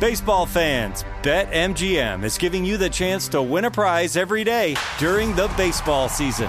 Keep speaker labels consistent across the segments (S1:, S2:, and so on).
S1: Baseball fans, BetMGM is giving you the chance to win a prize every day during the baseball season.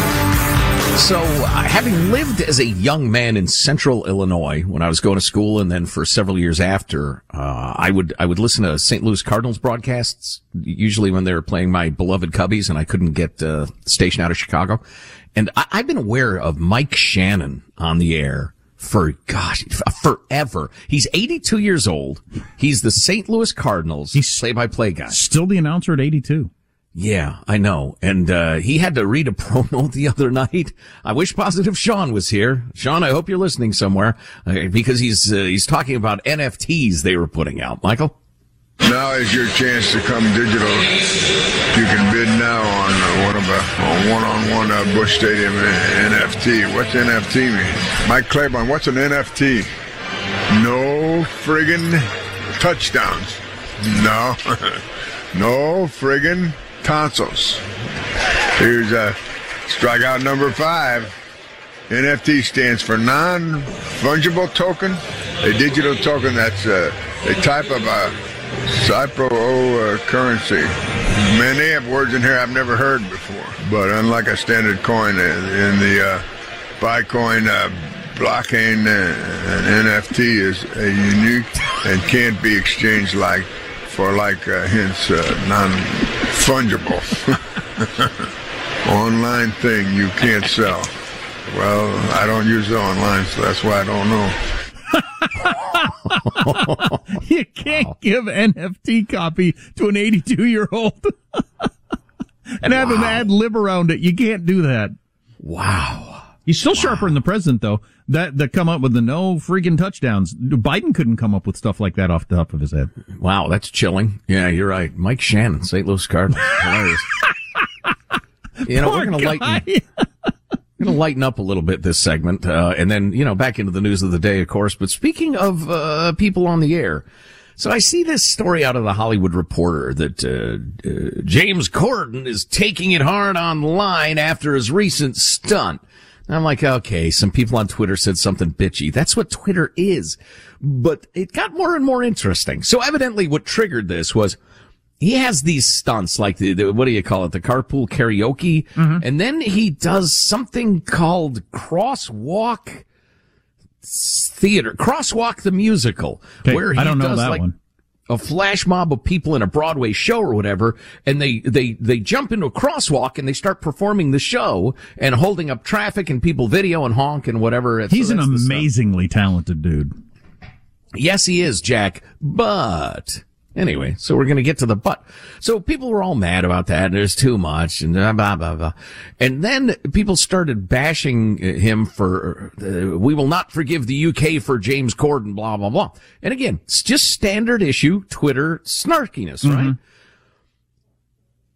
S2: So, uh, having lived as a young man in central Illinois when I was going to school and then for several years after, uh, I would, I would listen to St. Louis Cardinals broadcasts, usually when they were playing my beloved Cubbies and I couldn't get, uh, station out of Chicago. And I, I've been aware of Mike Shannon on the air for gosh, forever. He's 82 years old. He's the St. Louis Cardinals
S3: He's
S2: play-by-play guy.
S3: Still the announcer at 82.
S2: Yeah, I know. And, uh, he had to read a promo the other night. I wish positive Sean was here. Sean, I hope you're listening somewhere, uh, because he's, uh, he's talking about NFTs they were putting out. Michael?
S4: Now is your chance to come digital. You can bid now on uh, one of a on one-on-one uh, Busch Stadium NFT. What's NFT mean? Mike Claiborne, what's an NFT? No friggin' touchdowns. No, no friggin' tonsils. Here's a strikeout number five. NFT stands for non-fungible token, a digital token that's uh, a type of a Cypro uh, currency. Man, they have words in here I've never heard before. But unlike a standard coin, uh, in the uh, Bitcoin uh, blockchain, uh, an NFT is a unique and can't be exchanged like for like uh, hence uh, non-fungible online thing you can't sell. Well, I don't use it online, so that's why I don't know.
S3: you can't give NFT copy to an 82 year old and have him ad lib around it. You can't do that.
S2: Wow.
S3: He's still sharper than the president, though. That that come up with the no freaking touchdowns. Biden couldn't come up with stuff like that off the top of his head.
S2: Wow, that's chilling. Yeah, you're right. Mike Shannon, St. Louis Cardinals. Hilarious. you know,
S3: Poor
S2: we're going to lighten. Going to lighten up a little bit this segment, uh, and then, you know, back into the news of the day, of course. But speaking of, uh, people on the air. So I see this story out of the Hollywood Reporter that, uh, uh, James Corden is taking it hard online after his recent stunt. And I'm like, okay, some people on Twitter said something bitchy. That's what Twitter is. But it got more and more interesting. So evidently what triggered this was, he has these stunts like the, the what do you call it the carpool karaoke mm-hmm. and then he does something called crosswalk theater crosswalk the musical
S3: Okay,
S2: where he
S3: I don't know
S2: does
S3: that
S2: like
S3: one.
S2: A flash mob of people in a Broadway show or whatever, and they, they, they jump into a crosswalk and they start performing the show and holding up traffic and people video and honk and whatever.
S3: He's
S2: So
S3: an amazingly talented dude.
S2: Yes, he is, Jack. But anyway, so we're going to get to the butt. So people were all mad about that. There's too much and blah, blah, blah, blah. And then people started bashing him for, uh, we will not forgive the UK for James Corden, blah, blah, blah. And again, it's just standard issue Twitter snarkiness, right?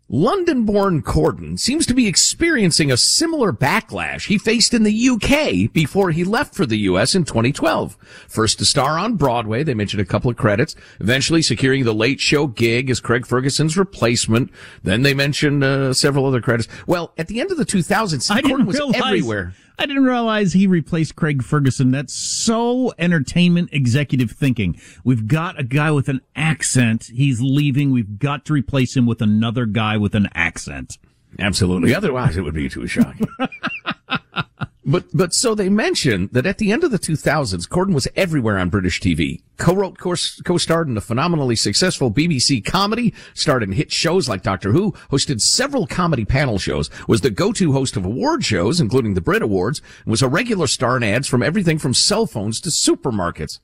S2: London-born Corden seems to be experiencing a similar backlash he faced in the UK before he left for the US in 2012. First to star on Broadway, they mentioned a couple of credits, eventually securing the late show gig as Craig Ferguson's replacement. Then they mentioned uh, several other credits. Well, at the end of the 2000s,
S3: I
S2: Corden was
S3: realize.
S2: everywhere.
S3: I didn't realize he replaced Craig Ferguson. That's so entertainment executive thinking. We've got a guy with an accent. He's leaving. We've got to replace him with another guy with an accent.
S2: Absolutely. Otherwise, it would be too shocking. but but so they mention that at the end of the 2000s, Corden was everywhere on British TV. Co-wrote, co- co-starred in a phenomenally successful BBC comedy, starred in hit shows like Doctor Who, hosted several comedy panel shows, was the go-to host of award shows, including the Brit Awards, and was a regular star in ads from everything from cell phones to supermarkets.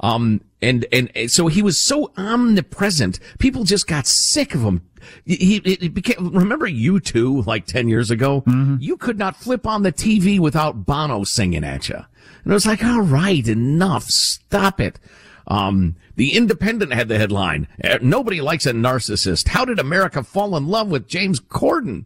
S2: Um, and, and, and so he was so omnipresent, people just got sick of him. He, it, became, remember U2, like 10 years ago? You could not flip on the TV without Bono singing at you. And it was like, all right, enough, stop it. Um, the Independent had the headline. "Uh, Nobody likes a narcissist. How did America fall in love with James Corden?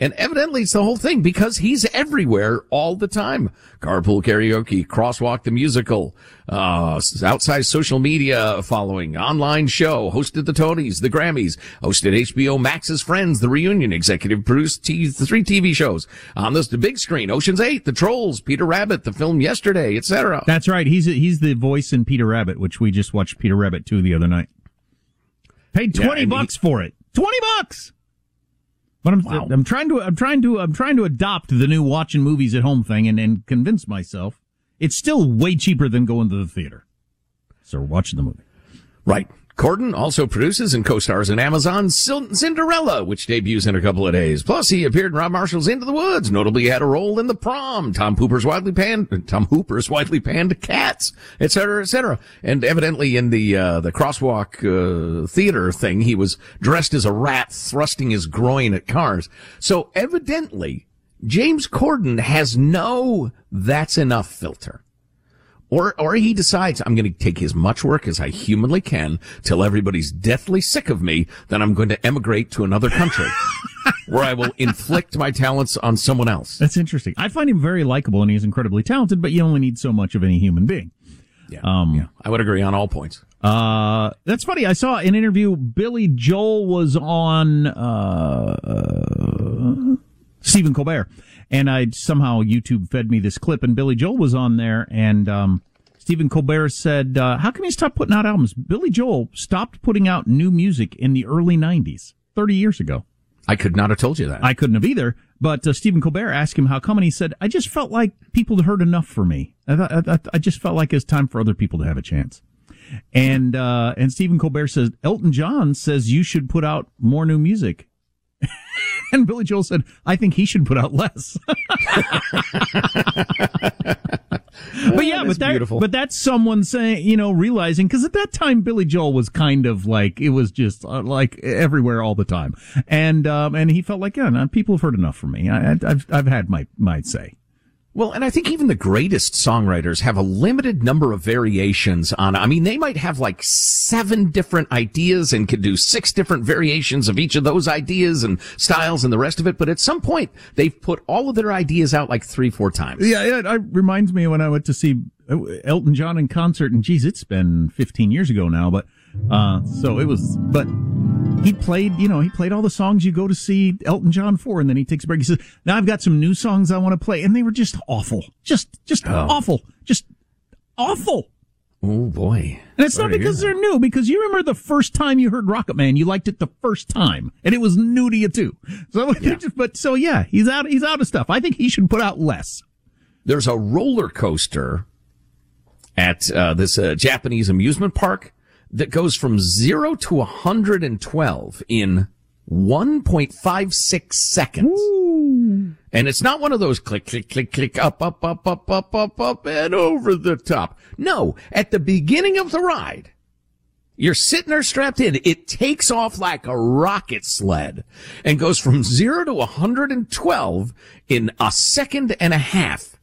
S2: And evidently it's the whole thing because he's everywhere all the time. Carpool karaoke, crosswalk the musical, uh, outside social media following, online show, hosted the Tonys, the Grammys, hosted HBO Max's Friends, the reunion, executive produced t- three TV shows on this, the big screen, Ocean's Eight, The Trolls, Peter Rabbit, the film yesterday, etc.
S3: That's right. He's he's the voice in Peter Rabbit, which we just watched Peter Rabbit 2 the other night. Paid
S2: Yeah,
S3: 20
S2: he-
S3: bucks for it. 20 bucks. But I'm
S2: Wow.
S3: I'm trying to I'm trying to I'm trying to adopt the new watching movies at home thing and and convince myself it's still way cheaper than going to the theater. So we're watching the movie.
S2: Right. Corden also produces and co-stars in Amazon's Cinderella, which debuts in a couple of days. Plus, he appeared in Rob Marshall's Into the Woods. Notably, had a role in The Prom, Tom Hooper's widely panned, Tom Hooper's widely panned Cats, etc., cetera, et cetera. And evidently, in the uh, the crosswalk uh, theater thing, he was dressed as a rat, thrusting his groin at cars. So, evidently, James Corden has no "that's enough" filter. Or, or he decides I'm going to take as much work as I humanly can till everybody's deathly sick of me. Then I'm going to emigrate to another country where I will inflict my talents on someone else.
S3: That's interesting. I find him very likable and he's incredibly talented, but you only need so much of any human being.
S2: Yeah,
S3: Um,
S2: yeah, I would agree on all points.
S3: Uh, that's funny. I saw an interview. Billy Joel was on, uh, uh, Stephen Colbert and I somehow YouTube fed me this clip and Billy Joel was on there and, um, Stephen Colbert said, uh, how come you stop putting out albums? Billy Joel stopped putting out new music in the early nineties, 30 years ago.
S2: I could not have told you that.
S3: I couldn't have either. But uh, Stephen Colbert asked him how come, and he said, "I just felt like people had heard enough for me. I, thought, I, I- I just felt like it's time for other people to have a chance." And uh, and Stephen Colbert says Elton John says you should put out more new music. and Billy Joel said, "I think he should put out less." but yeah, but that,
S2: beautiful.
S3: but that's someone saying, you know, realizing because at that time Billy Joel was kind of like it was just uh, like everywhere all the time, and um, and he felt like, yeah, no, people have heard enough from me. I, I've I've had my my say.
S2: Well, and I think even the greatest songwriters have a limited number of variations on, I mean, they might have like seven different ideas and could do six different variations of each of those ideas and styles and the rest of it. But at some point, they've put all of their ideas out like three, four times.
S3: Yeah, it, it reminds me when I went to see uh, Elton John in concert, and geez, it's been 15 years ago now, but uh, so it was. But he played, you know, he played all the songs you go to see Elton John for, and then he takes a break. He says, "Now I've got some new songs I want to play," and they were just awful, just just awful, just awful.
S2: Oh boy.
S3: And it's
S2: Sorry
S3: not because they're new, because you remember the first time you heard Rocket Man, you liked it the first time, and it was new to you too. So, but so yeah, he's out, he's out of stuff. I think he should put out less.
S2: there's a roller coaster at uh, this uh, Japanese amusement park that goes from zero to 112 in 1.56 seconds. And it's not one of those click, click, click, click, up, up, up, up, up, up, up, and over the top. No, at the beginning of the ride, you're sitting there strapped in. It takes off like a rocket sled and goes from zero to 112 in a second and a half.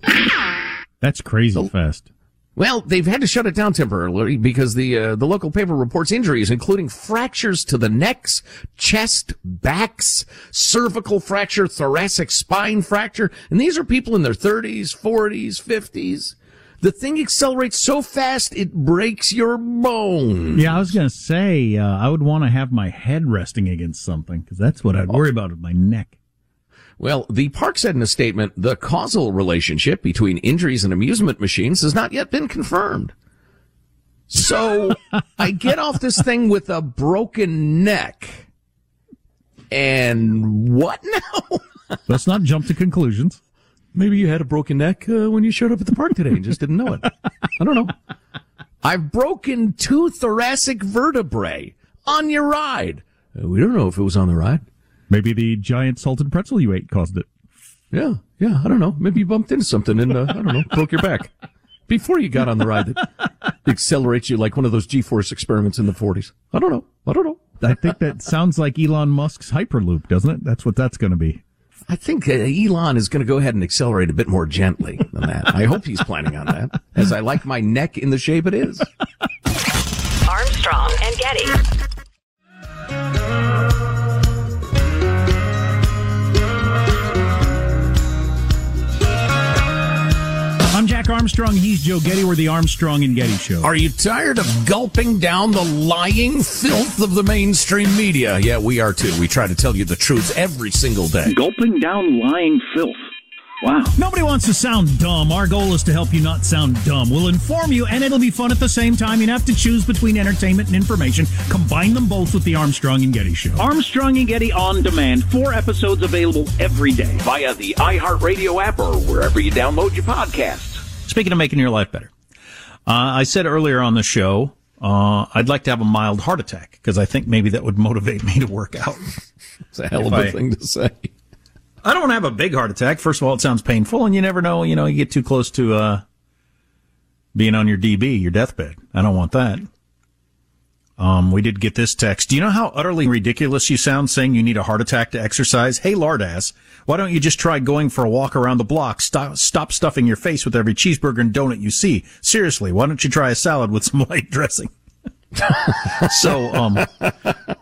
S3: That's crazy oh. fast.
S2: Well, they've had to shut it down temporarily because the uh, the local paper reports injuries, including fractures to the necks, chest, backs, cervical fracture, thoracic spine fracture, and these are people in their 30s, 40s, 50s. The thing accelerates so fast it breaks your bone.
S3: Yeah, I was gonna say uh, I would want to have my head resting against something because that's what I'd worry about with my neck.
S2: Well, the park said in a statement, the causal relationship between injuries and amusement machines has not yet been confirmed. So I get off this thing with a broken neck. And what now?
S3: Let's not jump to conclusions.
S2: Maybe you had a broken neck uh, when you showed up at the park today and just didn't know it. I don't know. I've broken two thoracic vertebrae on your ride. Uh, we don't know if it was on the ride.
S3: Maybe the giant salted pretzel you ate caused it.
S2: Yeah, yeah, I don't know. Maybe you bumped into something and, uh, I don't know, broke your back before you got on the ride that accelerates you like one of those G-force experiments in the 40s. I don't know. I don't know.
S3: I think that sounds like Elon Musk's Hyperloop, doesn't it? That's what that's going to be.
S2: I think uh, Elon is going to go ahead and accelerate a bit more gently than that. I hope he's planning on that, as I like my neck in the shape it is.
S5: Armstrong and Getty.
S3: I'm Armstrong. He's Joe Getty. We're the Armstrong and Getty Show.
S2: Are you tired of gulping down the lying filth of the mainstream media? Yeah, we are too. We try to tell you the truth every single day.
S6: Gulping down lying filth. Wow.
S3: Nobody wants to sound dumb. Our goal is to help you not sound dumb. We'll inform you, and it'll be fun at the same time. You have to choose between entertainment and information. Combine them both with the Armstrong and Getty Show.
S6: Armstrong and Getty on demand. Four episodes available every day via the iHeartRadio app or wherever you download your podcasts.
S3: Speaking of making your life better, uh, I said earlier on the show uh, I'd like to have a mild heart attack because I think maybe that would motivate me to work out.
S2: It's a hell of a
S3: I-
S2: thing to say.
S3: I don't want to have a big heart attack. First of all, it sounds painful, and you never know. You know, you get too close to uh, being on your DB, your deathbed. I don't want that. Um, we did get this text. Do you know how utterly ridiculous you sound saying you need a heart attack to exercise? Hey, lardass, why don't you just try going for a walk around the block? Stop, stop stuffing your face with every cheeseburger and donut you see. Seriously, why don't you try a salad with some light dressing? so, um,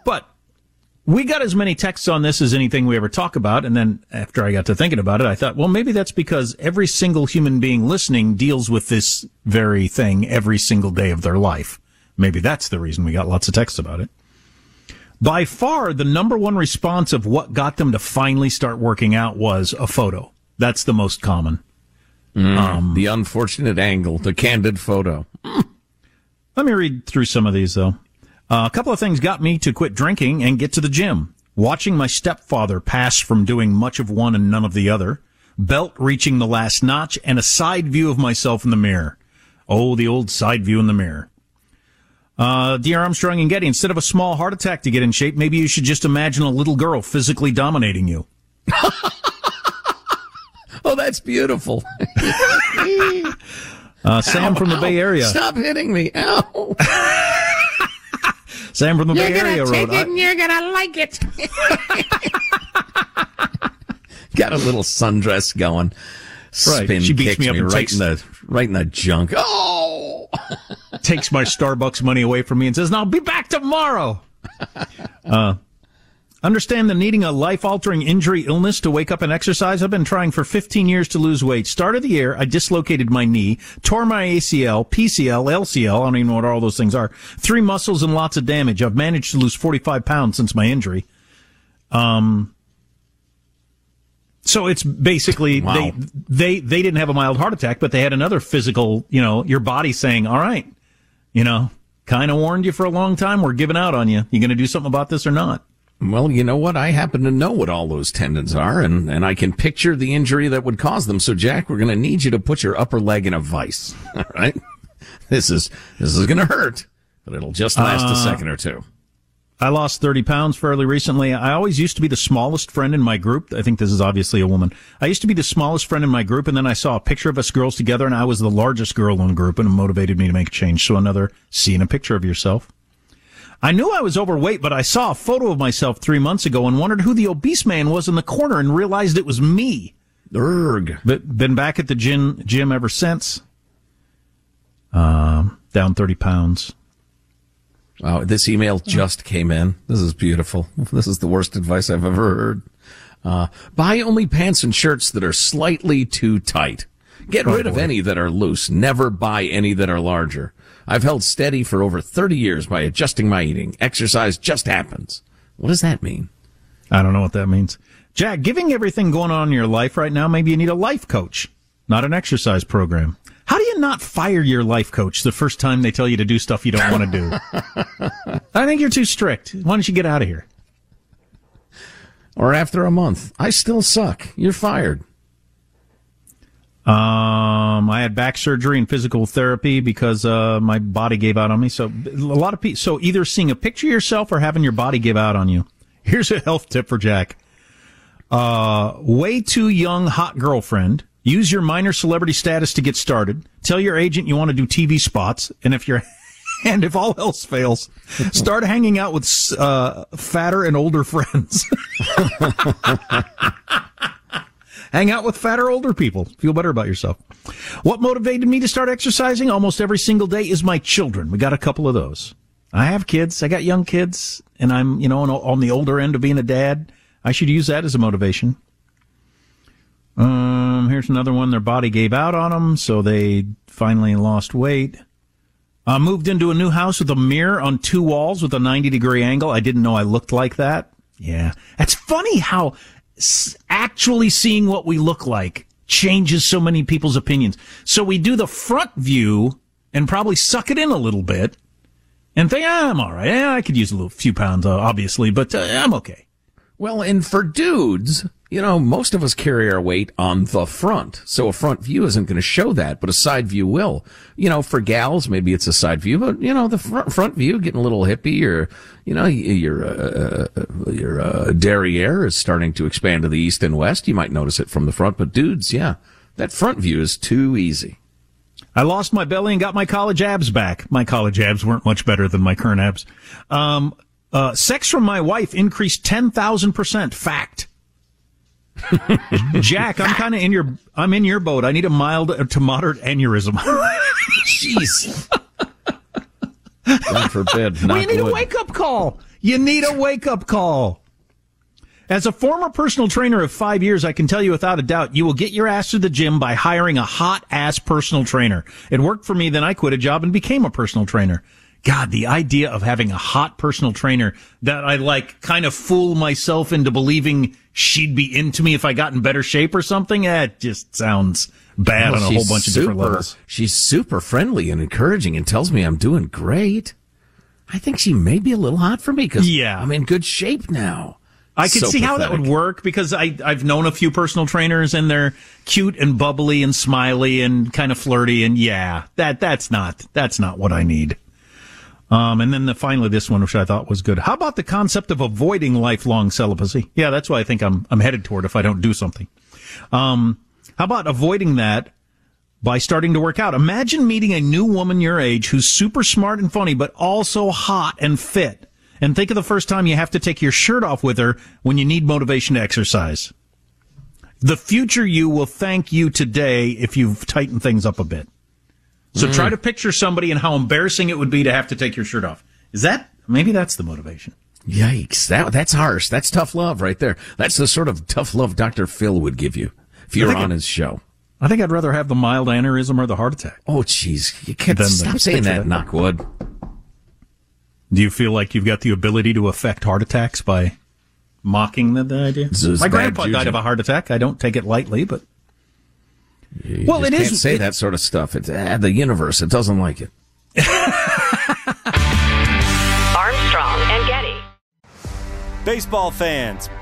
S3: but we got as many texts on this as anything we ever talk about. And then after I got to thinking about it, I thought, well, maybe that's because every single human being listening deals with this very thing every single day of their life. Maybe that's the reason we got lots of texts about it. By far, the number one response of what got them to finally start working out was a photo. That's the most common.
S2: the unfortunate angle, the candid photo.
S3: Let me read through some of these though. Uh, a couple of things got me to quit drinking and get to the gym. Watching my stepfather pass from doing much of one and none of the other, belt reaching the last notch, and a side view of myself in the mirror. Oh, the old side view in the mirror. Uh, dear Armstrong and Getty, instead of a small heart attack to get in shape, maybe you should just imagine a little girl physically dominating you.
S2: Oh, that's beautiful.
S3: Uh, Sam from the Bay Area.
S2: Stop hitting me. Ow.
S3: Sam from the Bay Area wrote. I-
S2: you're gonna like it. Got a little sundress going.
S3: Right.
S2: Spin
S3: She beats me up and
S2: right
S3: takes-
S2: in the right in the junk. Oh,
S3: takes my Starbucks money away from me and says, "Now be back tomorrow." uh, understand the needing a life-altering injury illness to wake up and exercise. I've been trying for 15 years to lose weight. Start of the year, I dislocated my knee, tore my ACL, PCL, LCL. I don't even know what all those things are. Three muscles and lots of damage. I've managed to lose 45 pounds since my injury. Um. So it's basically
S2: Wow.
S3: they they they didn't have a mild heart attack, but they had another physical, you know, your body saying, "All right, you know, kind of warned you for a long time. We're giving out on you. You going to do something about this or not?"
S2: well, you know what? I happen to know what all those tendons are, and and I can picture the injury that would cause them. So, Jack, we're gonna need you to put your upper leg in a vice. All right. This is this is gonna hurt, but it'll just last uh, a second or two.
S3: I lost 30 pounds fairly recently. I always used to be the smallest friend in my group. I think this is obviously a woman. I used to be the smallest friend in my group, and then I saw a picture of us girls together, and I was the largest girl in the group, and it motivated me to make a change. So another seeing a picture of yourself. I knew I was overweight, but I saw a photo of myself three months ago and wondered who the obese man was in the corner and realized it was me.
S2: Erg.
S3: But been back at the gym, gym ever since. Um, down 30 pounds.
S2: Oh, this email just came in. This is beautiful. This is the worst advice I've ever heard. Uh, buy only pants and shirts that are slightly too tight. Get oh, rid of any that are loose. Never buy any that are larger. I've held steady for over 30 years by adjusting my eating. Exercise just happens. What does that mean?
S3: I don't know what that means. Jack, giving everything going on in your life right now, maybe you need a life coach, not an exercise program. How do you not fire your life coach the first time they tell you to do stuff you don't want to do? I think you're too strict. Why don't you get out of here?
S2: Or after a month, I still suck. You're fired.
S3: Um, I had back surgery and physical therapy because uh, my body gave out on me. So a lot of people. So either seeing a picture of yourself or having your body give out on you. Here's a health tip for Jack. Uh, way too young hot girlfriend Use your minor celebrity status to get started. Tell your agent you want to do TV spots, and if you're and if all else fails, start hanging out with uh, fatter and older friends. Hang out with fatter older people. Feel better about yourself. What motivated me to start exercising almost every single day is my children. We got a couple of those. I have kids. I got young kids, and I'm you know on the older end of being a dad. I should use that as a motivation. Here's another one. Their body gave out on them, so they finally lost weight. Uh, moved into a new house with a mirror on two walls with a 90 degree angle. I didn't know I looked like that. Yeah. That's funny how actually seeing what we look like changes so many people's opinions. So we do the front view and probably suck it in a little bit and think, ah, I'm all right. Yeah, I could use a little few pounds, uh, obviously, but uh, I'm okay.
S2: Well, and for dudes, you know, most of us carry our weight on the front. So a front view isn't going to show that, but a side view will. You know, for gals, maybe it's a side view, but you know, the front, front view getting a little hippie or, you know, your, uh, uh, your, uh, derriere is starting to expand to the east and west. You might notice it from the front, but dudes, yeah, that front view is too easy.
S3: I lost my belly and got my college abs back. My college abs weren't much better than my current abs. Um, uh, sex from my wife increased 10,000%. Fact. Jack, I'm kind of in your I'm in your boat. I need a mild uh, to moderate aneurysm.
S2: Jeez. God forbid.
S3: Well, you need wood. a wake up call. You need a wake up call. As a former personal trainer of five years, I can tell you without a doubt, you will get your ass to the gym by hiring a hot ass personal trainer. It worked for me, then I quit a job and became a personal trainer. God, the idea of having a hot personal trainer that I like kind of fool myself into believing she'd be into me if I got in better shape or something, eh, it just sounds bad well, on a whole bunch super, of different levels.
S2: She's super friendly and encouraging and tells me I'm doing great. I think she may be a little hot for me because yeah. I'm in good shape now.
S3: I could so see pathetic. how that would work because I, I've known a few personal trainers and they're cute and bubbly and smiley and kind of flirty and yeah, that, that's not, that's not what I need. Um, and then the, finally this one, which I thought was good. How about the concept of avoiding lifelong celibacy? Yeah, that's what I think I'm, I'm headed toward if I don't do something. Um, how about avoiding that by starting to work out? Imagine meeting a new woman your age who's super smart and funny, but also hot and fit. And think of the first time you have to take your shirt off with her when you need motivation to exercise. The future you will thank you today if you've tightened things up a bit. So mm. try to picture somebody and how embarrassing it would be to have to take your shirt off. Is that maybe that's the motivation?
S2: Yikes! That that's harsh. That's tough love right there. That's the sort of tough love Dr. Phil would give you if you're on his show.
S3: I think I'd rather have the mild aneurysm or the heart attack.
S2: Oh, jeez, you can't stop saying that. that. Knockwood.
S3: Do you feel like you've got the ability to affect heart attacks by mocking the, the idea? My grandpa died of a heart attack. I don't take it lightly, but
S2: you well, it can't is, say it, that sort of stuff. It's uh, the universe. It doesn't like it.
S1: Armstrong and Getty. Baseball fans,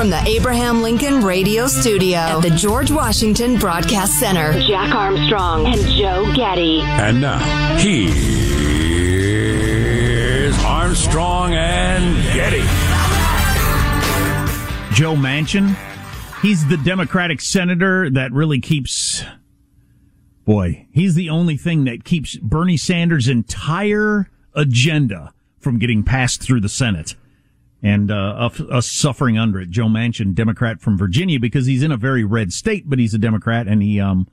S5: From the Abraham Lincoln Radio Studio at the George Washington Broadcast Center.
S7: Jack Armstrong and Joe Getty.
S8: And now, here's Armstrong and Getty.
S3: Joe Manchin, he's the Democratic senator that really keeps. Boy, he's the only thing that keeps Bernie Sanders' entire agenda from getting passed through the Senate and uh, us suffering under it. Joe Manchin, Democrat from Virginia, because he's in a very red state, but he's a Democrat and he um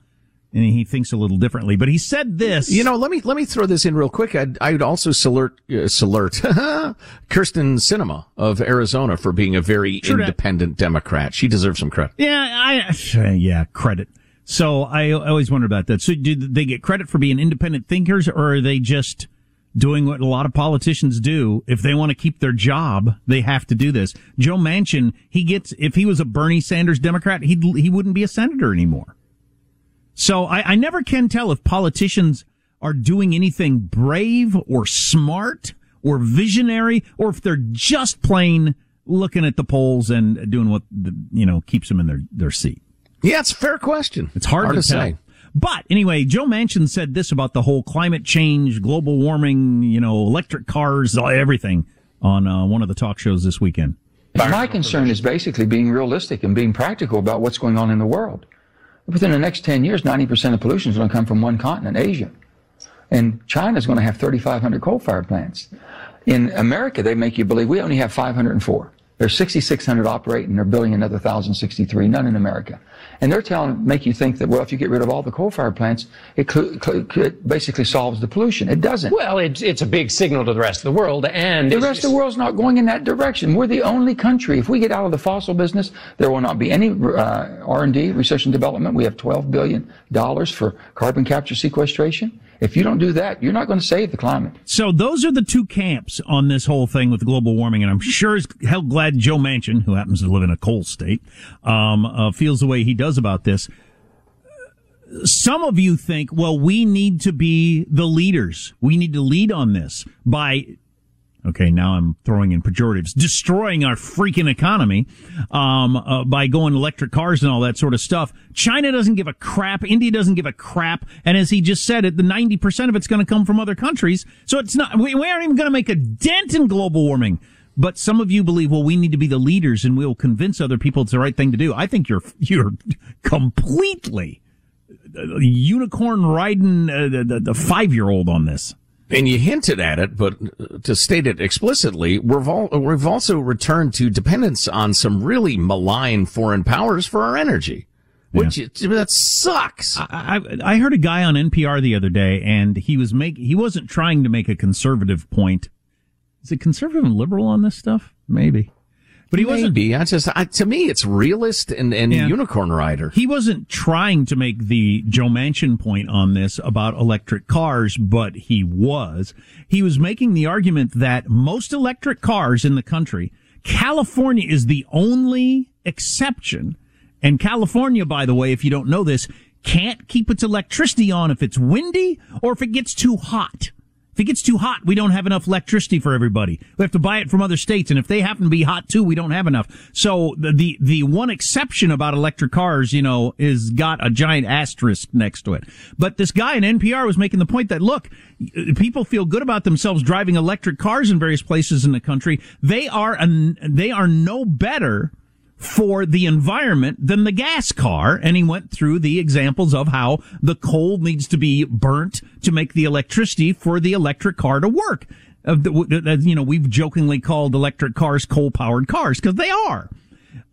S3: and he thinks a little differently. But he said this.
S2: You know, let me let me throw this in real quick. I'd, I'd also salute uh, salute Kyrsten Sinema of Arizona for being a very sure independent that. Democrat. She deserves some credit.
S3: Yeah, I yeah credit. So I, I always wonder about that. So do they get credit for being independent thinkers, or are they just doing what a lot of politicians do. If they want to keep their job, they have to do this. Joe Manchin, he gets, if he was a Bernie Sanders Democrat, he he wouldn't be a senator anymore. So I, I never can tell if politicians are doing anything brave or smart or visionary or if they're just plain looking at the polls and doing what, the, you know, keeps them in their, their seat.
S2: Yeah, it's a fair question.
S3: It's hard, hard to, to say. But anyway, Joe Manchin said this about the whole climate change, global warming, you know, electric cars, everything on uh, one of the talk shows this weekend.
S9: My concern is basically being realistic and being practical about what's going on in the world. Within the next 10 years, 90% of pollution is going to come from one continent, Asia. And China is going to have 3,500 coal-fired plants. In America, they make you believe we only have 504. There's 6,600 operating. They're building another 1,063, none in America. And they're telling, make you think that, well, if you get rid of all the coal-fired plants, it, it basically solves the pollution. It doesn't.
S10: Well, it's, it's a big signal to the rest of the world, and
S9: the rest of the world's not going in that direction. We're the only country. If we get out of the fossil business, there will not be any uh, R&D, research and development. We have 12 billion dollars for carbon capture sequestration. If you don't do that, you're not going to save the climate.
S3: So those are the two camps on this whole thing with global warming, and I'm sure as hell glad Joe Manchin, who happens to live in a coal state, um, uh, feels the way he does about this. Some of you think, well, we need to be the leaders. We need to lead on this by Okay, now I'm throwing in pejoratives, destroying our freaking economy um, uh, by going electric cars and all that sort of stuff. China doesn't give a crap. India doesn't give a crap. And as he just said, it the 90% of it's going to come from other countries. So it's not. We, we aren't even going to make a dent in global warming. But some of you believe, well, we need to be the leaders and we'll convince other people it's the right thing to do. I think you're you're completely uh, unicorn riding uh, the, the, the five year old on this.
S2: And you hinted at it, but uh, to state it explicitly, we've, all, we've also returned to dependence on some really malign foreign powers for our energy. Which yeah. that sucks.
S3: I, I, I heard a guy on NPR the other day, and he was make he wasn't trying to make a conservative point. Is it conservative and liberal on this stuff? Maybe. But he
S2: Maybe.
S3: wasn't.
S2: I just, I, to me, it's realist and, and yeah. unicorn rider.
S3: He wasn't trying to make the Joe Manchin point on this about electric cars, but he was. He was making the argument that most electric cars in the country, California is the only exception. And California, by the way, if you don't know this, can't keep its electricity on if it's windy or if it gets too hot. If it gets too hot, we don't have enough electricity for everybody. We have to buy it from other states, and if they happen to be hot too, we don't have enough. So the the, the one exception about electric cars, you know, is got a giant asterisk next to it. But this guy in NPR was making the point that look, people feel good about themselves driving electric cars in various places in the country. They are an, they are no better for the environment than the gas car. And he went through the examples of how the coal needs to be burnt to make the electricity for the electric car to work. Uh, you know, we've jokingly called electric cars coal powered cars because they are.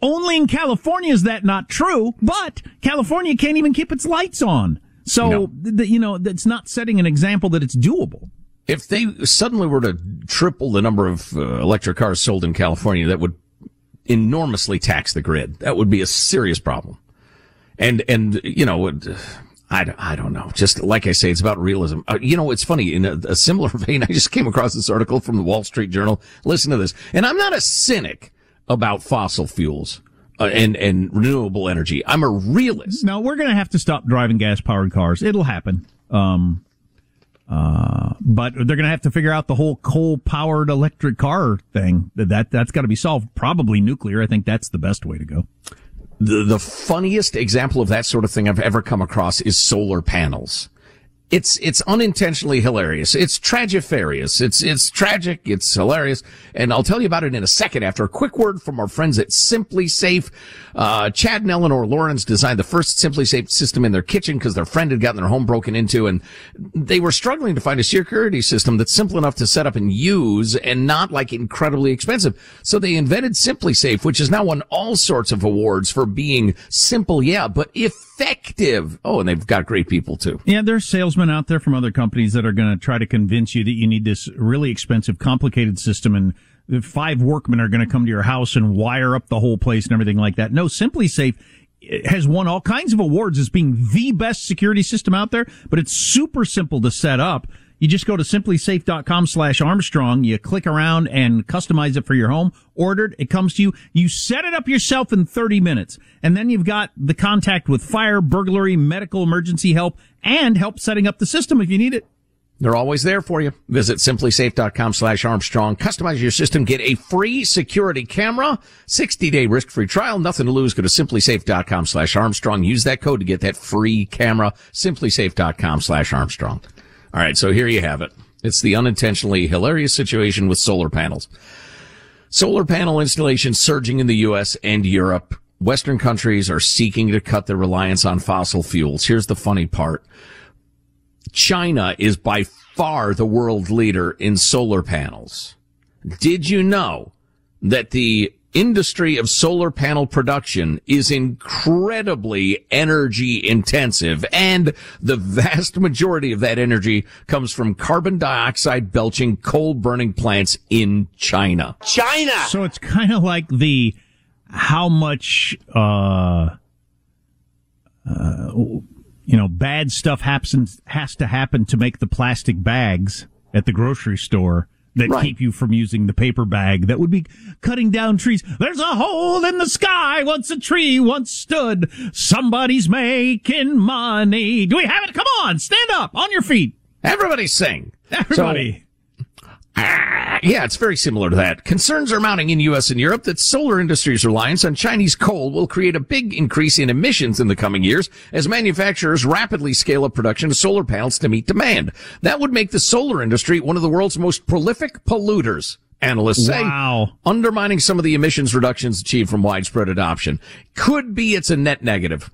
S3: Only in California is that not true, but California can't even keep its lights on. So, no. the, you know, that's not setting an example that it's doable.
S2: If they suddenly were to triple the number of uh, electric cars sold in California, that would enormously tax the grid. That would be a serious problem. And, and, you know, I, I don't know. Just like I say, it's about realism. Uh, you know, it's funny. In a, a, similar vein, I just came across this article from the Wall Street Journal. Listen to this. And I'm not a cynic about fossil fuels. Uh, and and renewable energy. I'm a realist.
S3: No, we're going to have to stop driving gas powered cars. It'll happen. Um, uh, but they're going to have to figure out the whole coal powered electric car thing. That that's got to be solved. Probably nuclear. I think that's the best way to go.
S2: The the funniest example of that sort of thing I've ever come across is solar panels it's it's unintentionally hilarious. It's tragifarious. It's it's tragic. It's hilarious, and I'll tell you about it in a second. After a quick word from our friends at SimpliSafe, uh, Chad and Eleanor Lawrence designed the first SimpliSafe system in their kitchen because their friend had gotten their home broken into, and they were struggling to find a security system that's simple enough to set up and use, and not like incredibly expensive. So they invented SimpliSafe, which has now won all sorts of awards for being simple, yeah, but effective. Oh, and they've got great people too.
S3: Yeah, there's sales salesmen out there from other companies that are going to try to convince you that you need this really expensive, complicated system and five workmen are going to come to your house and wire up the whole place and everything like that. No, SimpliSafe eh, has won all kinds of awards as being the best security system out there, but it's super simple to set up. You just go to simplisafe.com slash Armstrong. You click around and customize it for your home. Ordered. It comes to you. You set it up yourself in 30 minutes. And then you've got the contact with fire, burglary, medical emergency help, and help setting up the system if you need it.
S2: They're always there for you. Visit simplisafe.com slash Armstrong. Customize your system. Get a free security camera. 60 day risk free trial. Nothing to lose. Go to simplisafe.com slash Armstrong. Use that code to get that free camera. Simplisafe.com slash Armstrong. All right, so here you have it. It's the unintentionally hilarious situation with solar panels. Solar panel installation surging in the U.S. and Europe. Western countries are seeking to cut their reliance on fossil fuels. Here's the funny part. China is by far the world leader in solar panels. Did you know that the industry of solar panel production is incredibly energy intensive and the vast majority of that energy comes from carbon dioxide belching coal burning plants in China.
S11: China!
S3: So it's kind of like the how much, uh, uh, you know, bad stuff happens, has to happen to make the plastic bags at the grocery store that right. keep you from using the paper bag that would be cutting down trees. There's a hole in the sky. Once a tree once stood. Somebody's making money. Do we have it? Come on, stand up on your feet.
S2: Everybody sing.
S3: Everybody.
S2: Ah, yeah, it's very similar to that. Concerns are mounting in U.S. and Europe that solar industry's reliance on Chinese coal will create a big increase in emissions in the coming years as manufacturers rapidly scale up production of solar panels to meet demand. That would make the solar industry one of the world's most prolific polluters. analysts say,
S3: Wow.
S2: undermining some of the emissions reductions achieved from widespread adoption. Could be it's a net negative,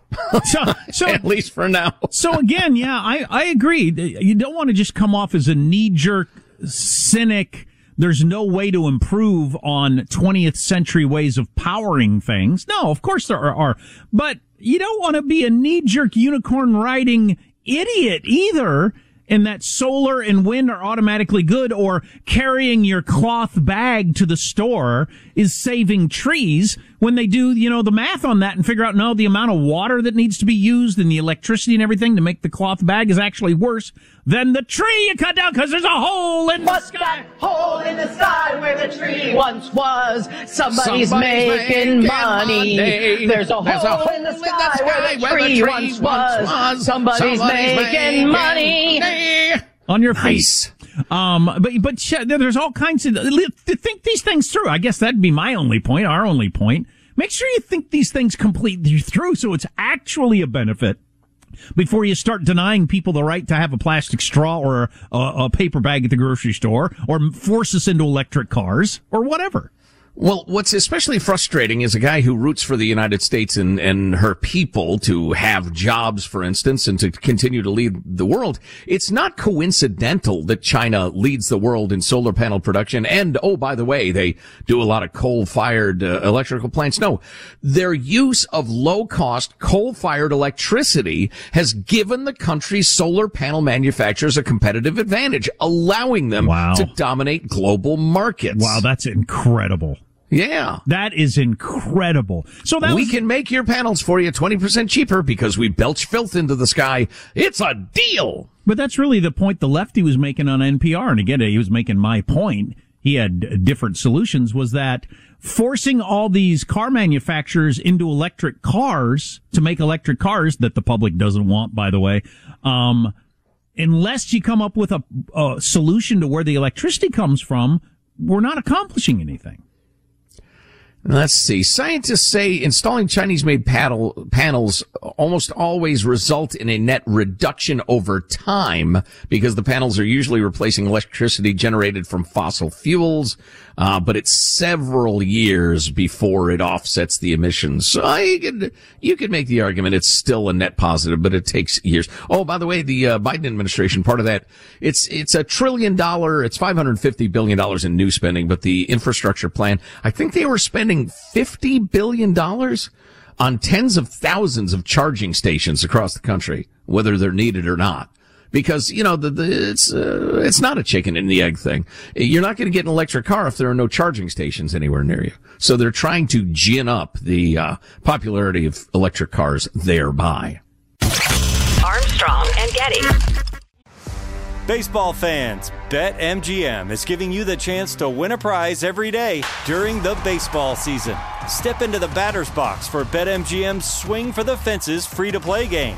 S3: So, so
S2: at least for now.
S3: So again, yeah, I, I agree. You don't want to just come off as a knee jerk cynic. There's no way to improve on 20th century ways of powering things. No, of course there are, but you don't want to be a knee jerk unicorn riding idiot either. And that solar and wind are automatically good or carrying your cloth bag to the store is saving trees when they do, you know, the math on that and figure out, no, the amount of water that needs to be used and the electricity and everything to make the cloth bag is actually worse than the tree you cut down because there's a hole in the
S11: What's
S3: sky.
S11: that hole in the sky where the tree once was? Somebody's,
S2: Somebody's
S11: making,
S2: making
S11: money.
S2: money.
S11: There's a
S2: There's
S11: hole,
S2: a hole
S11: in the
S2: in the
S11: sky, where the
S2: where the
S11: tree, once was.
S2: was.
S11: Somebody's,
S2: Somebody's
S11: making,
S2: making
S11: money.
S2: money.
S3: On your
S2: Nice.
S3: face. Um, but but there's all kinds of think these things through. I guess that'd be my only point, our only point. Make sure you think these things completely through, so it's actually a benefit. Before you start denying people the right to have a plastic straw or a, a paper bag at the grocery store, or force us into electric cars, or whatever.
S2: Well, what's especially frustrating is a guy who roots for the United States and, and her people to have jobs, for instance, and to continue to lead the world. It's not coincidental that China leads the world in solar panel production. And, oh, by the way, they do a lot of coal-fired uh, electrical plants. No, their use of low-cost coal-fired electricity has given the country's solar panel manufacturers a competitive advantage, allowing them
S3: Wow.
S2: to dominate global markets.
S3: Wow, that's incredible.
S2: Yeah.
S3: That is incredible. So that
S2: we
S3: was-
S2: can make your panels for you 20% cheaper because we belch filth into the sky. It's a deal.
S3: But that's really the point the lefty was making on NPR. And again, he was making my point. He had different solutions was that forcing all these car manufacturers into electric cars to make electric cars that the public doesn't want, by the way, um, unless you come up with a, a solution to where the electricity comes from, we're not accomplishing anything.
S2: Let's see. Scientists say installing Chinese-made panel, panels almost always result in a net reduction over time because the panels are usually replacing electricity generated from fossil fuels, uh, but it's several years before it offsets the emissions. So I could, you could make the argument it's still a net positive, but it takes years. Oh, by the way, the uh, Biden administration, part of that, it's it's a trillion dollar, it's 550 billion dollars in new spending, but the infrastructure plan, I think they were spending 50 billion dollars on tens of thousands of charging stations across the country, whether they're needed or not. Because you know the, the it's uh, it's not a chicken and the egg thing. You're not going to get an electric car if there are no charging stations anywhere near you. So they're trying to gin up the uh, popularity of electric cars thereby.
S5: Armstrong and Getty.
S1: Baseball fans, BetMGM is giving you the chance to win a prize every day during the baseball season. Step into the batter's box for BetMGM's Swing for the Fences free to play game.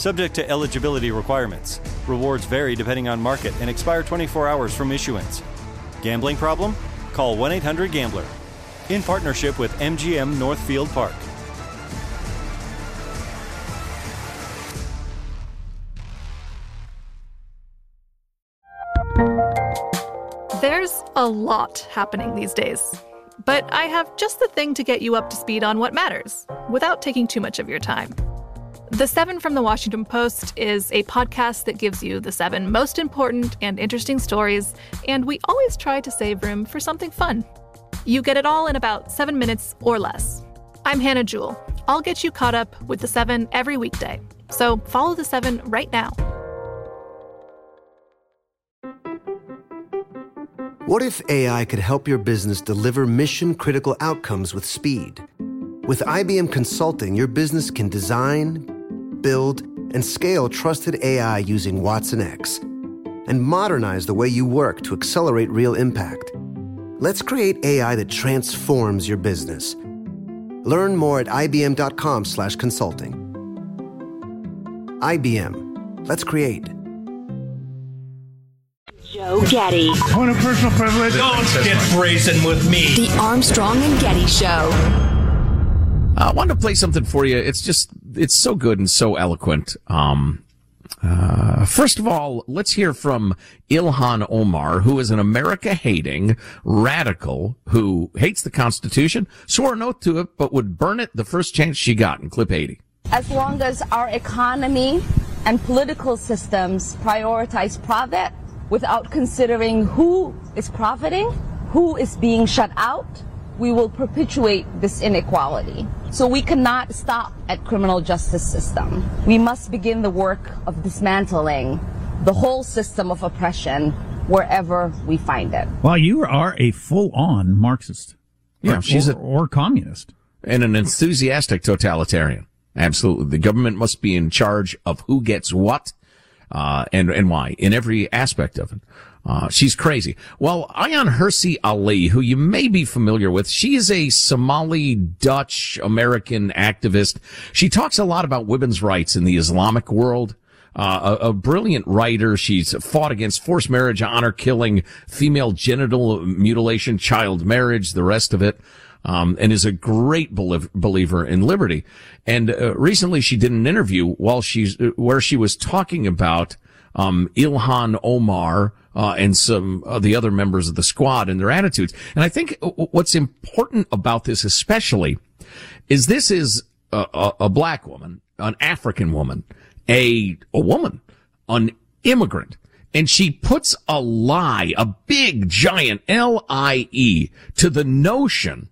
S1: Subject to eligibility requirements. Rewards vary depending on market and expire 24 hours from issuance. Gambling problem? Call 1 800 Gambler. In partnership with MGM Northfield Park.
S12: There's a lot happening these days. But I have just the thing to get you up to speed on what matters without taking too much of your time. The Seven from the Washington Post is a podcast that gives you the seven most important and interesting stories, and we always try to save room for something fun. You get it all in about seven minutes or less. I'm Hannah Jewell. I'll get you caught up with the seven every weekday. So follow the seven right now.
S13: What if AI could help your business deliver mission critical outcomes with speed? With IBM Consulting, your business can design, build, and scale trusted AI using watsonx and modernize the way you work to accelerate real impact. Let's create AI that transforms your business. Learn more at ibm.com/slash consulting. IBM. Let's create.
S7: Joe Getty.
S14: Point of personal privilege. Don't get brazen with me.
S5: The Armstrong and Getty Show.
S2: I wanted to play something for you. It's just, it's so good and so eloquent. Um, uh, first of all, let's hear from Ilhan Omar, who is an America hating radical who hates the Constitution, swore an oath to it, but would burn it the first chance she got in clip 80.
S15: As long as our economy and political systems prioritize profit without considering who is profiting, who is being shut out, we will perpetuate this inequality. So we cannot stop at criminal justice system. We must begin the work of dismantling the whole system of oppression wherever we find it.
S3: Well, you are a full-on Marxist.
S2: Yeah,
S3: or,
S2: she's
S3: or,
S2: a,
S3: or communist
S2: and an enthusiastic totalitarian. Absolutely, the government must be in charge of who gets what, uh, and and why in every aspect of it. Uh, she's crazy. Well, Ayaan Hirsi Ali, who you may be familiar with, she is a Somali Dutch American activist. She talks a lot about women's rights in the Islamic world. Uh, a, a, brilliant writer. She's fought against forced marriage, honor killing, female genital mutilation, child marriage, the rest of it. Um, and is a great believer in liberty. And uh, recently she did an interview while she's where she was talking about um, Ilhan Omar, uh, and some of the other members of the squad and their attitudes. And I think what's important about this especially is this is a, a, a black woman, an African woman, a, a woman, an immigrant. And she puts a lie, a big giant L-I-E to the notion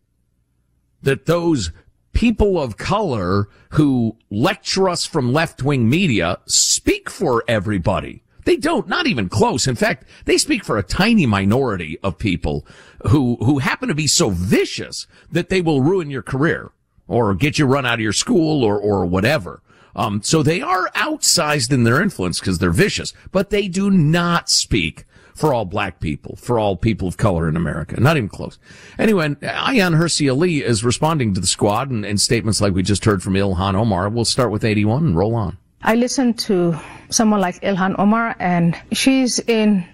S2: that those people of color who lecture us from left-wing media speak for everybody. They don't, not even close. In fact, they speak for a tiny minority of people who, who happen to be so vicious that they will ruin your career or get you run out of your school or, or whatever. Um, so they are outsized in their influence because they're vicious, but they do not speak for all black people, for all people of color in America. Not even close. Anyway, Ayaan Hirsi Ali is responding to the squad and, and statements like we just heard from Ilhan Omar. We'll start with 81 and roll on.
S16: I listened to someone like Ilhan Omar, and she's in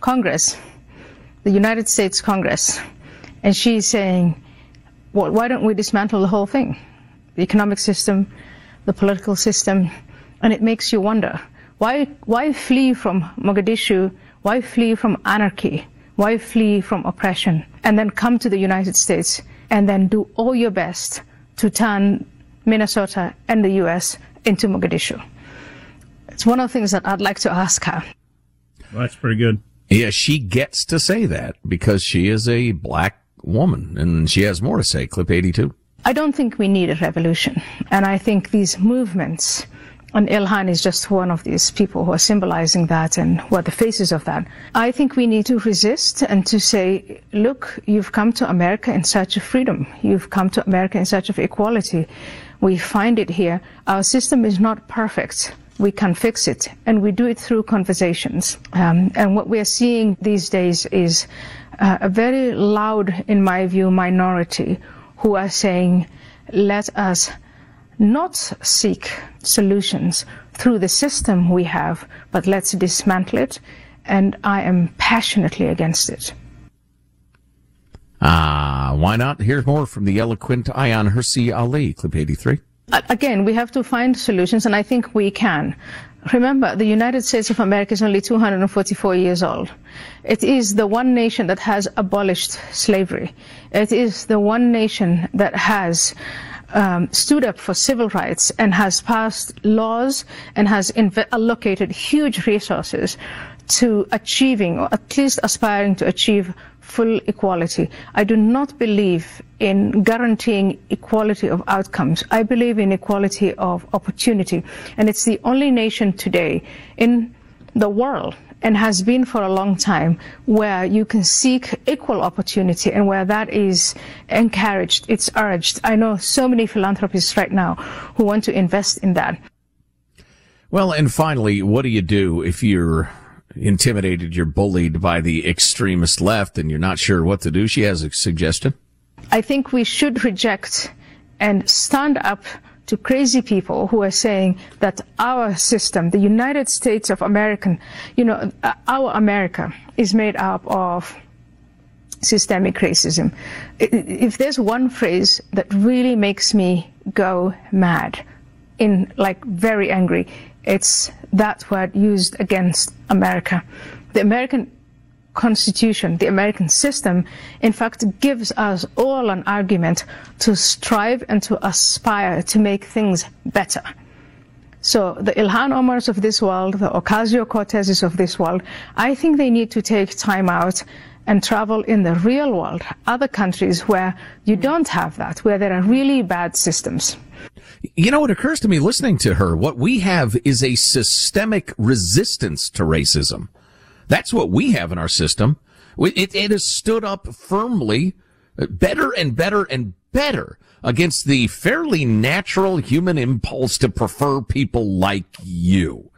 S16: Congress, the United States Congress, and she's saying, well, why don't we dismantle the whole thing? The economic system, the political system, and it makes you wonder, why, why flee from Mogadishu? Why flee from anarchy? Why flee from oppression? And then come to the United States and then do all your best to turn Minnesota and the U.S. into Mogadishu. It's one of the things that I'd like to ask her.
S3: Well, that's pretty good.
S2: Yeah, she gets to say that because she is a black woman and she has more to say. Clip 82.
S16: I don't think we need a revolution. And I think these movements, and Ilhan is just one of these people who are symbolizing that and who are the faces of that. I think we need to resist and to say, look, you've come to America in search of freedom. You've come to America in search of equality. We find it here. Our system is not perfect we can fix it. And we do it through conversations. Um, and what we're seeing these days is uh, a very loud, in my view, minority who are saying, let us not seek solutions through the system we have, but let's dismantle it. And I am passionately against it.
S2: Ah, uh, why not? Here's more from the eloquent Ayaan Hirsi Ali, clip 83
S16: again, we have to find solutions, and I think we can. Remember, the United States of America is only 244 years old. It is the one nation that has abolished slavery. It is the one nation that has um, stood up for civil rights and has passed laws and has inv- allocated huge resources to achieving, or at least aspiring to achieve, full equality. I do not believe in guaranteeing equality of outcomes. I believe in equality of opportunity. And it's the only nation today in the world and has been for a long time where you can seek equal opportunity and where that is encouraged, it's urged. I know so many philanthropists right now who want to invest in that.
S2: Well, and finally, what do you do if you're intimidated, you're bullied by the extremist left, and you're not sure what to do. She has a suggestion.
S16: I think we should reject and stand up to crazy people who are saying that our system, the United States of American, you know, uh, our America is made up of systemic racism. If there's one phrase that really makes me go mad, in like very angry, it's that word used against America. The American Constitution, the American system, in fact, gives us all an argument to strive and to aspire to make things better. So the Ilhan Omars of this world, the Ocasio-Cortezes of this world, I think they need to take time out and travel in the real world, other countries where you don't have that, where there are really bad systems.
S2: You know, it occurs to me listening to her, what we have is a systemic resistance to racism. That's what we have in our system. It, it has stood up firmly, better and better and better against the fairly natural human impulse to prefer people like you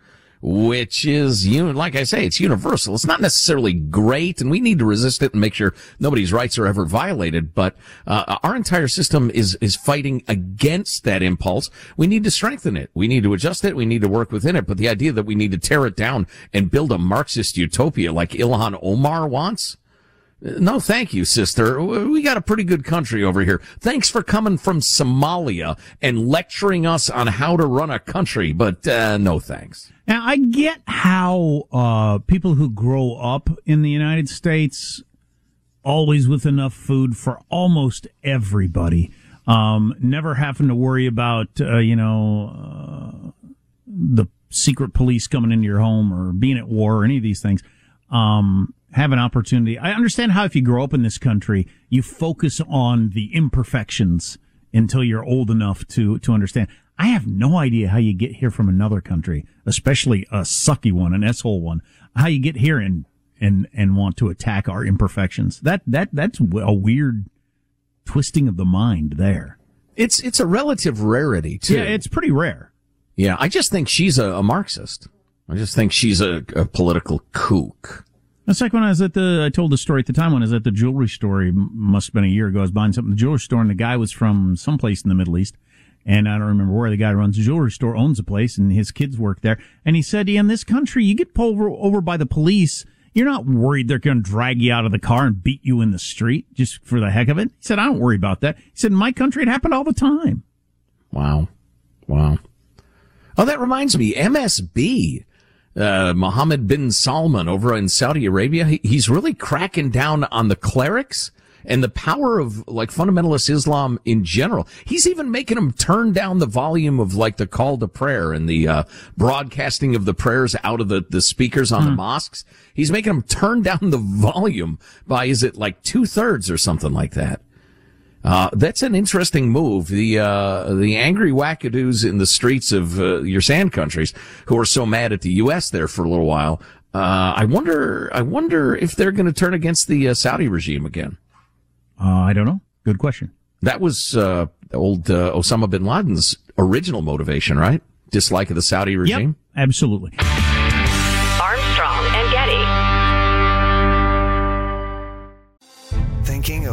S2: which is, you like I say, it's universal. It's not necessarily great, and we need to resist it and make sure nobody's rights are ever violated. But uh, our entire system is is fighting against that impulse. We need to strengthen it. We need to adjust it. We need to work within it. But the idea that we need to tear it down and build a Marxist utopia like Ilhan Omar wants. No, thank you, sister. We got a pretty good country over here. Thanks for coming from Somalia and lecturing us on how to run a country, but uh, no thanks.
S3: Now, I get how uh, people who grow up in the United States always with enough food for almost everybody, um, never having to worry about, uh, you know, uh, the secret police coming into your home or being at war or any of these things. Um, have an opportunity. I understand how if you grow up in this country, you focus on the imperfections until you're old enough to, to understand. I have no idea how you get here from another country, especially a sucky one, an asshole one, how you get here and, and, and want to attack our imperfections. That, that, that's a weird twisting of the mind there.
S2: It's, it's a relative rarity too.
S3: Yeah, it's pretty rare.
S2: Yeah. I just think she's a, a Marxist. I just think she's a, a political kook.
S3: It's like when I was at the, I told the story at the time when I was at the jewelry store, must have been a year ago. I was buying something at the jewelry store and the guy was from someplace in the Middle East. And I don't remember where the guy runs the jewelry store, owns a place and his kids work there. And he said, in this country, you get pulled over by the police. You're not worried they're going to drag you out of the car and beat you in the street just for the heck of it. He said, I don't worry about that. He said, in my country, it happened all the time.
S2: Wow. Wow. Oh, that reminds me, MSB uh, Mohammed bin Salman over in Saudi Arabia, he, he's really cracking down on the clerics and the power of like fundamentalist Islam in general. He's even making them turn down the volume of like the call to prayer and the uh, broadcasting of the prayers out of the, the speakers on the hmm. mosques. He's making them turn down the volume by, is it like two thirds or something like that? Uh, that's an interesting move. The uh, the angry wackadoos in the streets of uh, your sand countries who are so mad at the U.S. there for a little while. Uh, I wonder. I wonder if they're going to turn against the uh, Saudi regime again.
S3: I don't know. Good question.
S2: That was old Osama bin Laden's original motivation, right? Dislike of the Saudi regime.
S3: Yep, absolutely.